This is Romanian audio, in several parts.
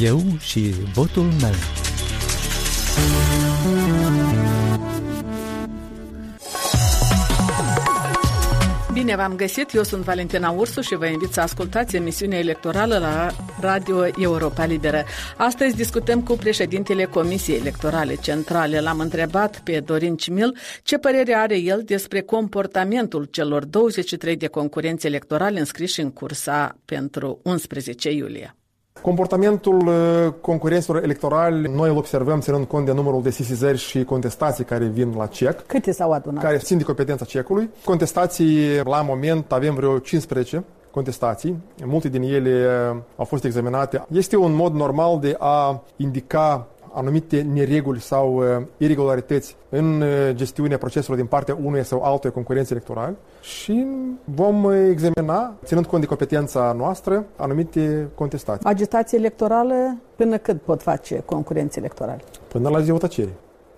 Eu și votul meu. Bine v-am găsit, eu sunt Valentina Ursu și vă invit să ascultați emisiunea electorală la Radio Europa Liberă. Astăzi discutăm cu președintele Comisiei Electorale Centrale. L-am întrebat pe Dorin Cimil ce părere are el despre comportamentul celor 23 de concurenți electorale înscriși în cursa pentru 11 iulie. Comportamentul uh, concurenților electorali, noi îl observăm ținând cont de numărul de sesizări și contestații care vin la CEC. Câte s-au adunat? Care țin de competența CEC-ului. Contestații, la moment, avem vreo 15 contestații. Multe din ele uh, au fost examinate. Este un mod normal de a indica anumite nereguli sau uh, irregularități în uh, gestiunea procesului din partea unuia sau altuia concurențe electorale și vom uh, examina, ținând cont de competența noastră, anumite contestații. Agitație electorală până cât pot face concurenți electorale? Până la ziua tăcerii.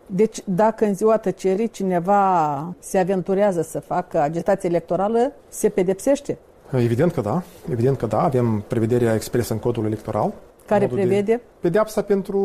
Deci, dacă în ziua tăcerii cineva se aventurează să facă agitație electorală, se pedepsește? Evident că da, evident că da, avem prevederea expresă în codul electoral care prevede? De pedeapsa pentru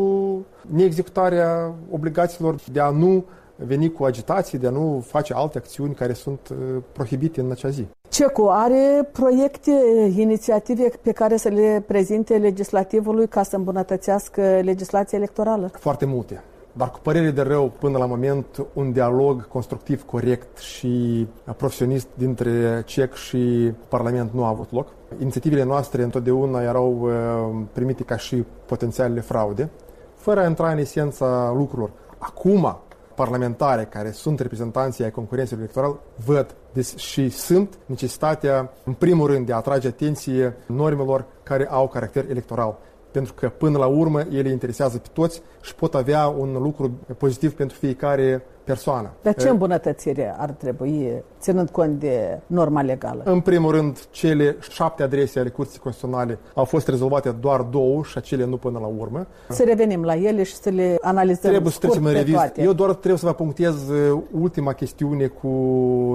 neexecutarea obligațiilor de a nu veni cu agitații, de a nu face alte acțiuni care sunt uh, prohibite în acea zi. CECU are proiecte, inițiative pe care să le prezinte legislativului ca să îmbunătățească legislația electorală? Foarte multe. Dar cu părere de rău, până la moment, un dialog constructiv, corect și profesionist dintre CEC și Parlament nu a avut loc. Inițiativele noastre întotdeauna erau uh, primite ca și potențialele fraude, fără a intra în esența lucrurilor. Acum, parlamentare care sunt reprezentanții ai concurenței electorale văd și sunt necesitatea, în primul rând, de a atrage atenție normelor care au caracter electoral pentru că până la urmă ele interesează pe toți și pot avea un lucru pozitiv pentru fiecare persoană. Dar ce îmbunătățire ar trebui, ținând cont de norma legală? În primul rând, cele șapte adrese ale Curții Constituționale au fost rezolvate doar două și acele nu până la urmă. Să revenim la ele și să le analizăm Trebuie să trecem în revist. Eu doar trebuie să vă punctez uh, ultima chestiune cu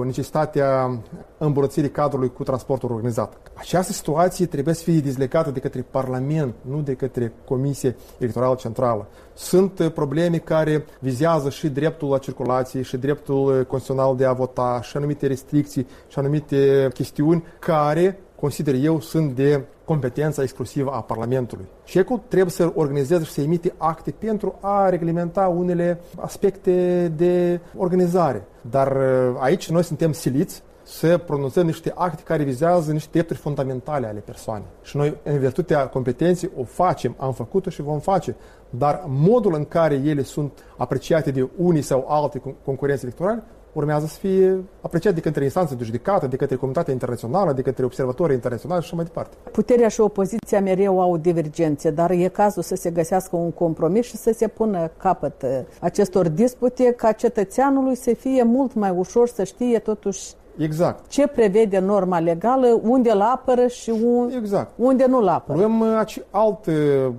necesitatea îmbunătățirii cadrului cu transportul organizat. Această situație trebuie să fie dezlegată de către Parlament, nu de către Comisie Electorală Centrală. Sunt uh, probleme care vizează și dreptul la circulație, și dreptul uh, constituțional de a vota, și anumite restricții, și anumite chestiuni care, consider eu, sunt de competența exclusivă a Parlamentului. CECul trebuie să organizeze și să emite acte pentru a reglementa unele aspecte de organizare. Dar uh, aici noi suntem siliți să pronunțăm niște acte care vizează niște drepturi fundamentale ale persoanei. Și noi, în virtutea competenței, o facem, am făcut-o și vom face. Dar modul în care ele sunt apreciate de unii sau alte concurenți electorale urmează să fie apreciat de către instanțe de judecată, de către comunitatea internațională, de către observatorii internaționali și așa mai departe. Puterea și opoziția mereu au divergențe, dar e cazul să se găsească un compromis și să se pună capăt acestor dispute ca cetățeanului să fie mult mai ușor să știe totuși Exact. Ce prevede norma legală, unde îl apără și un... exact. unde nu îl apără. Avem uh, altă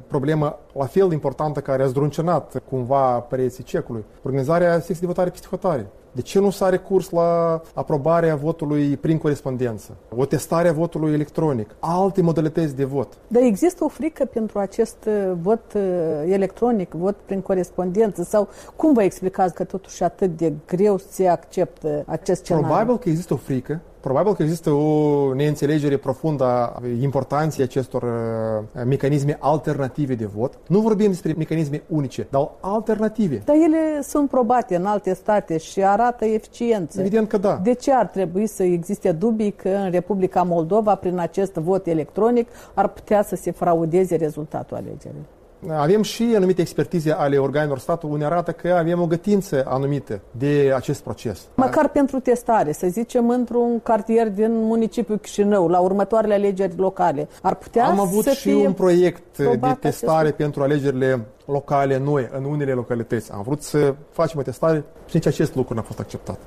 problemă la fel de importantă care a zdruncinat cumva păreții cecului. Organizarea secției de votare peste hotare. De ce nu s-a recurs la aprobarea votului prin corespondență? O testare a votului electronic? Alte modalități de vot? Dar există o frică pentru acest uh, vot uh, electronic, vot prin corespondență? Sau cum vă explicați că totuși atât de greu se acceptă acest scenariu? Probabil că există o frică Probabil că există o neînțelegere profundă a importanței acestor uh, mecanisme alternative de vot. Nu vorbim despre mecanisme unice, dar alternative. Dar ele sunt probate în alte state și arată eficiență. Evident că da. De ce ar trebui să existe dubii că în Republica Moldova, prin acest vot electronic, ar putea să se fraudeze rezultatul alegerii? Avem și anumite expertize ale organelor statului unde arată că avem o gătință anumită de acest proces. Măcar pentru testare, să zicem, într-un cartier din municipiul Chișinău, la următoarele alegeri locale, ar putea Am avut să și fie un proiect de testare pentru alegerile locale noi, în unele localități. Am vrut să facem o testare și nici acest lucru n-a fost acceptat.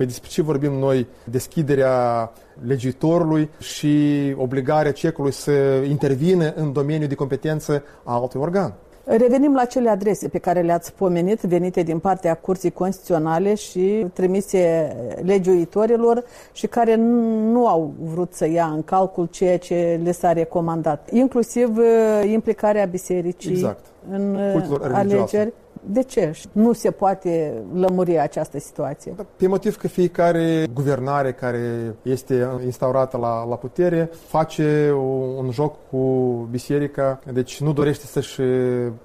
Păi despre ce vorbim noi? Deschiderea legiuitorului și obligarea cecului să intervină în domeniul de competență a altui organ. Revenim la cele adrese pe care le-ați pomenit, venite din partea Curții Constituționale și trimise legiuitorilor și care nu au vrut să ia în calcul ceea ce le s-a recomandat, inclusiv uh, implicarea bisericii exact. În uh, alegeri. De ce nu se poate lămuri această situație? Pe motiv că fiecare guvernare care este instaurată la, la putere face un joc cu biserica, deci nu dorește să-și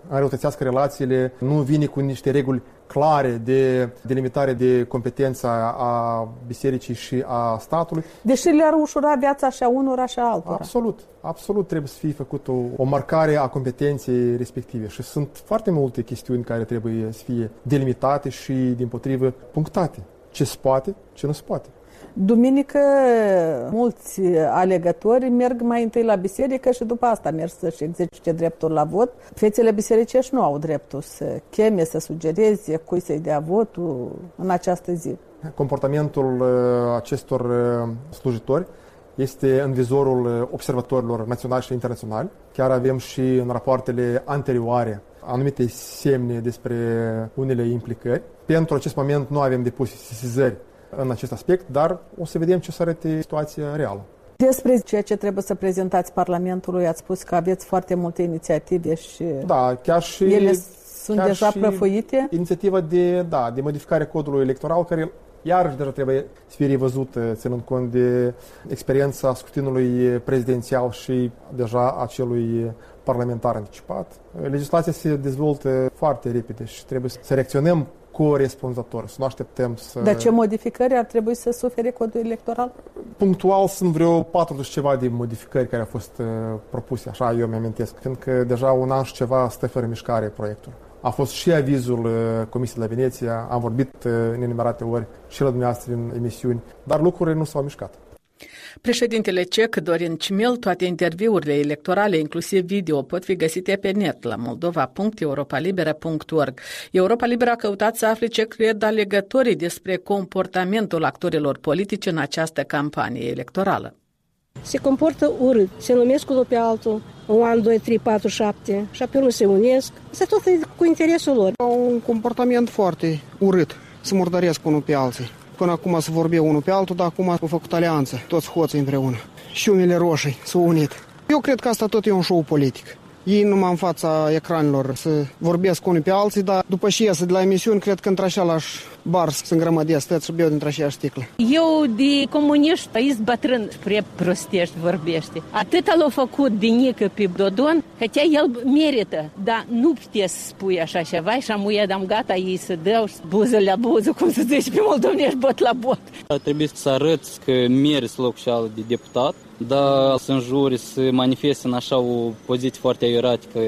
înrăutățească relațiile, nu vine cu niște reguli clare de delimitare de competență a bisericii și a statului. Deși le-ar ușura viața și a unora și a altora. Absolut, absolut trebuie să fie făcută o, o marcare a competenței respective și sunt foarte multe chestiuni care trebuie să fie delimitate și, din potrivă, punctate. Ce se poate, ce nu se poate. Duminică mulți alegători merg mai întâi la biserică și după asta merg să-și exercite dreptul la vot. Fețele bisericești nu au dreptul să cheme, să sugereze cui să-i dea votul în această zi. Comportamentul uh, acestor uh, slujitori este în vizorul uh, observatorilor naționali și internaționali. Chiar avem și în rapoartele anterioare anumite semne despre unele implicări. Pentru acest moment nu avem depus sesizări în acest aspect, dar o să vedem ce o să arate situația reală. Despre ceea ce trebuie să prezentați Parlamentului, ați spus că aveți foarte multe inițiative și da, chiar și, ele sunt chiar deja și prăfuite? Inițiativa de, da, de modificare a codului electoral, care iarăși deja trebuie să fie revăzut, ținând cont de experiența scrutinului prezidențial și deja acelui parlamentar anticipat. Legislația se dezvoltă foarte repede și trebuie să reacționăm corespunzător, să nu așteptăm să... Dar ce modificări ar trebui să sufere codul electoral? Punctual sunt vreo 40 ceva de modificări care au fost uh, propuse, așa eu mi-amintesc, fiindcă deja un an și ceva stă fără mișcare proiectul. A fost și avizul uh, Comisiei la Veneția, am vorbit uh, în enumerate ori și la dumneavoastră în emisiuni, dar lucrurile nu s-au mișcat. Președintele cec Dorin Cimel, toate interviurile electorale, inclusiv video, pot fi găsite pe net la moldova.europalibera.org. Europa Libera a căutat să afle ce cred alegătorii despre comportamentul actorilor politici în această campanie electorală. Se comportă urât, se numesc unul pe altul, un an, doi, trei, patru, șapte, și apoi nu se unesc. Asta tot e cu interesul lor. Au un comportament foarte urât, să murdăresc unul pe alții. Până acum se vorbea unul pe altul, dar acum au făcut alianță, toți hoții împreună. Și umile roșii s-au unit. Eu cred că asta tot e un show politic. Ei numai în fața ecranelor să vorbesc unii pe alții, dar după ce iese de la emisiuni, cred că într-același bar să îngrămădesc tot și beau dintre aceeași sticlă. Eu de comuniști, aici bătrân spre prostești vorbește. Atât l-a făcut de nică pe Dodon, că el merită, dar nu puteți să spui așa ceva și am am gata ei să dau buză la buză, cum să zici pe moldovenești, bot la bot. Trebuie să arăți că meriți locul și al de deputat, dar să înjuri, să manifeste în așa o poziție foarte aiuratică.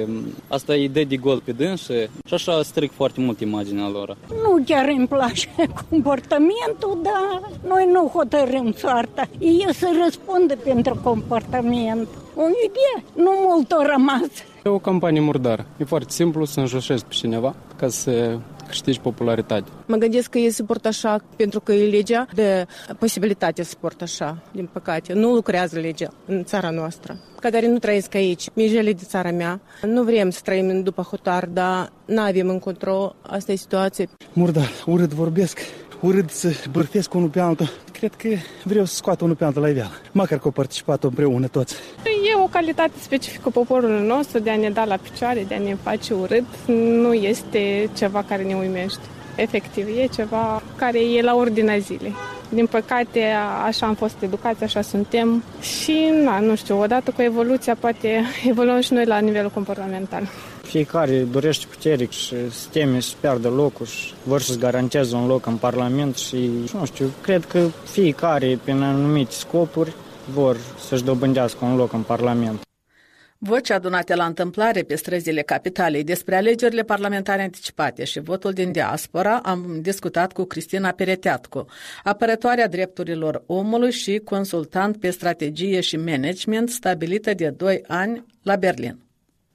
Asta îi dă de gol pe dânsă și așa stric foarte mult imaginea lor. Nu chiar îmi place comportamentul, dar noi nu hotărâm soarta. Ei să răspundă pentru comportament. O idee, nu mult o rămas. E o campanie murdară. E foarte simplu să înjoșești pe cineva ca să câștigi popularitate. Mă gândesc că ei se port așa pentru că e legea de posibilitate să port așa, din păcate. Nu lucrează legea în țara noastră, ca care nu trăiesc aici. Mijele de țara mea. Nu vrem să trăim după hotar, dar nu avem încotro. Asta e situație. Murdar, urât vorbesc urât să bârfesc unul pe altul. Cred că vreau să scoată unul pe altul la iveală, măcar că au participat împreună toți. E o calitate specifică poporului nostru de a ne da la picioare, de a ne face urât. Nu este ceva care ne uimește. Efectiv, e ceva care e la ordinea zilei. Din păcate, așa am fost educați, așa suntem și, na, nu știu, odată cu evoluția, poate evoluăm și noi la nivelul comportamental. Fiecare dorește putere și se teme să piardă locul și vor să-ți garanteze un loc în Parlament și, nu știu, cred că fiecare, prin anumite scopuri, vor să-și dobândească un loc în Parlament. Voci adunate la întâmplare pe străzile capitalei despre alegerile parlamentare anticipate și votul din diaspora am discutat cu Cristina Pereteatcu, apărătoarea drepturilor omului și consultant pe strategie și management stabilită de 2 ani la Berlin.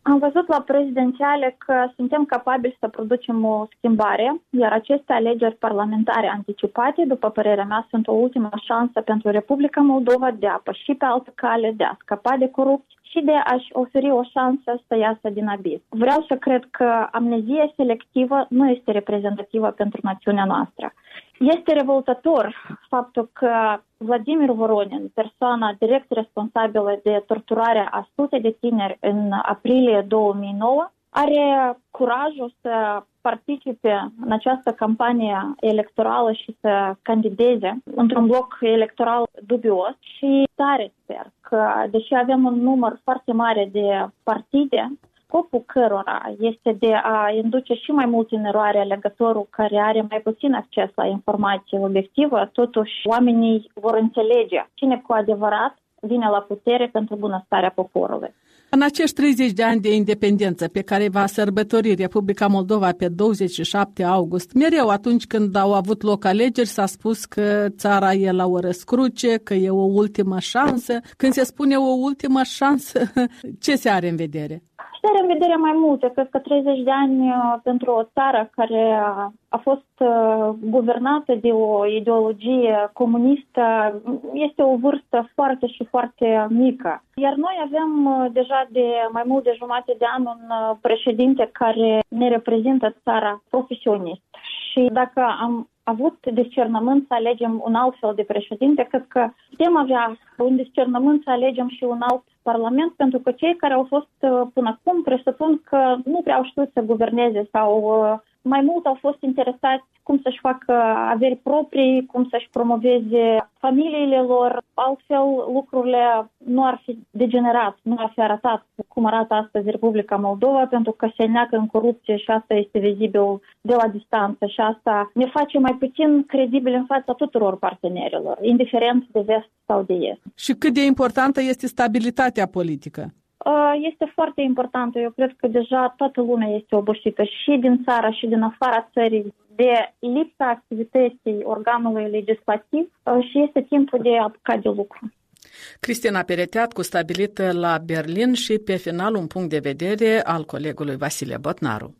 Am văzut la prezidențiale că suntem capabili să producem o schimbare, iar aceste alegeri parlamentare anticipate, după părerea mea, sunt o ultimă șansă pentru Republica Moldova de a păși pe altă cale, de a scăpa de corupție și de a-și oferi o șansă să iasă din abis. Vreau să cred că amnezia selectivă nu este reprezentativă pentru națiunea noastră. Este revoltator faptul că Vladimir Voronin, persoana direct responsabilă de torturarea a sute de tineri în aprilie 2009, are curajul să participe în această campanie electorală și să candideze într-un bloc electoral dubios și tare sper că, deși avem un număr foarte mare de partide, scopul cărora este de a induce și mai mult în eroare alegătorul care are mai puțin acces la informație obiectivă, totuși oamenii vor înțelege cine cu adevărat vine la putere pentru bunăstarea poporului. În acești 30 de ani de independență pe care va sărbători Republica Moldova pe 27 august, mereu atunci când au avut loc alegeri s-a spus că țara e la o răscruce, că e o ultimă șansă. Când se spune o ultimă șansă, ce se are în vedere? Se are în vedere mai multe. Cred că 30 de ani uh, pentru o țară care a fost uh, guvernată de o ideologie comunistă este o vârstă foarte și foarte mică. Iar noi avem uh, deja de mai mult de jumătate de an un președinte care ne reprezintă țara profesionist. Și dacă am avut discernământ să alegem un alt fel de președinte, cred că putem avea un discernământ să alegem și un alt parlament, pentru că cei care au fost uh, până acum presupun că nu prea au știut să guverneze sau uh, mai mult au fost interesați cum să-și facă averi proprii, cum să-și promoveze familiile lor. Altfel, lucrurile nu ar fi degenerat, nu ar fi arătat cum arată astăzi Republica Moldova, pentru că se neacă în corupție și asta este vizibil de la distanță și asta ne face mai puțin credibil în fața tuturor partenerilor, indiferent de vest sau de est. Și cât de importantă este stabilitatea politică? Uh, este foarte importantă. Eu cred că deja toată lumea este obosită și din țara și din afara țării de lipsa activității organului legislativ uh, și este timpul de a apuca de lucru. Cristina Pereteat, stabilită la Berlin și pe final un punct de vedere al colegului Vasile Botnaru.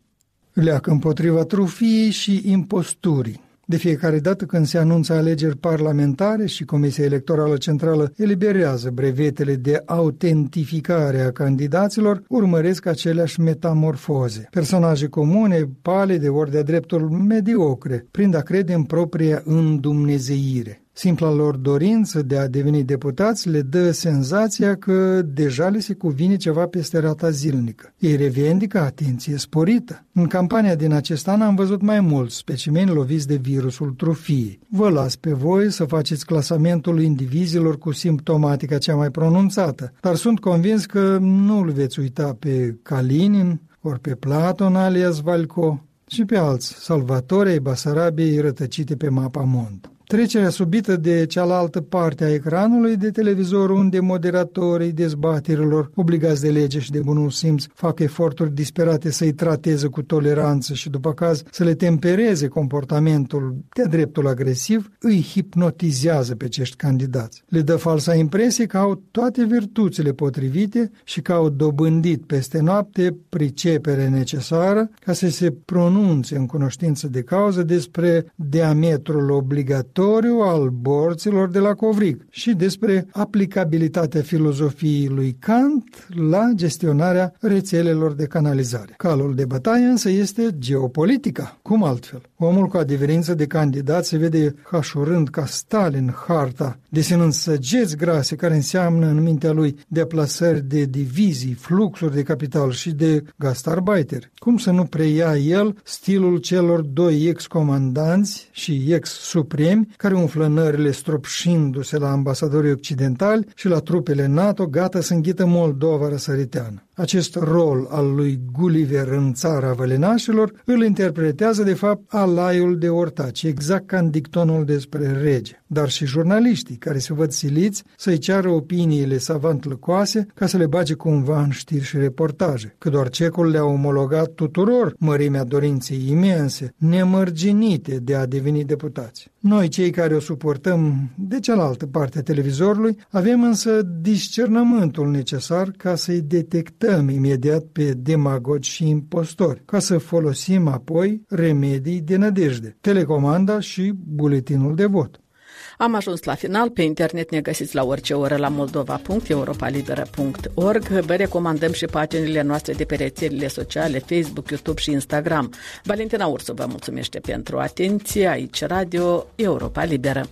Leacă împotriva trufiei și imposturii. De fiecare dată când se anunță alegeri parlamentare și Comisia Electorală Centrală eliberează brevetele de autentificare a candidaților, urmăresc aceleași metamorfoze. Personaje comune, palide, ori de dreptul mediocre, prind a crede în propria îndumnezeire. Simpla lor dorință de a deveni deputați le dă senzația că deja le se cuvine ceva peste rata zilnică. Ei revendică atenție sporită. În campania din acest an am văzut mai mulți specimeni loviți de virusul trufiei. Vă las pe voi să faceți clasamentul indivizilor cu simptomatica cea mai pronunțată, dar sunt convins că nu îl veți uita pe Kalinin, ori pe Platon alias Valco și pe alți salvatori ai Basarabiei rătăcite pe mapa mond. Trecerea subită de cealaltă parte a ecranului de televizor unde moderatorii dezbaterilor, obligați de lege și de bunul simț, fac eforturi disperate să-i trateze cu toleranță și după caz să le tempereze comportamentul de dreptul agresiv, îi hipnotizează pe acești candidați. Le dă falsa impresie că au toate virtuțile potrivite și că au dobândit peste noapte pricepere necesară ca să se pronunțe în cunoștință de cauză despre diametrul obligatoriu obligatoriu al borților de la Covrig și despre aplicabilitatea filozofiei lui Kant la gestionarea rețelelor de canalizare. Calul de bătaie însă este geopolitica. Cum altfel? Omul cu adeverință de candidat se vede hașurând ca Stalin harta, desenând săgeți grase care înseamnă în mintea lui deplasări de divizii, fluxuri de capital și de gastarbeiter. Cum să nu preia el stilul celor doi ex-comandanți și ex-supremi care umflă nările stropșindu-se la ambasadorii occidentali și la trupele NATO gata să înghită Moldova răsăriteană. Acest rol al lui Gulliver în țara vălenașilor îl interpretează de fapt alaiul de ortaci, exact ca în dictonul despre rege, dar și jurnaliștii care se văd siliți să-i ceară opiniile savant lăcoase ca să le bage cumva în știri și reportaje, că doar cecul le-a omologat tuturor mărimea dorinței imense, nemărginite de a deveni deputați. Noi, cei care o suportăm de cealaltă parte a televizorului, avem însă discernământul necesar ca să-i detectăm arestăm imediat pe demagogi și impostori, ca să folosim apoi remedii de nădejde, telecomanda și buletinul de vot. Am ajuns la final. Pe internet ne găsiți la orice oră la moldova.europalibera.org. Vă recomandăm și paginile noastre de pe rețelele sociale, Facebook, YouTube și Instagram. Valentina Ursu vă mulțumește pentru atenție. Aici Radio Europa Liberă.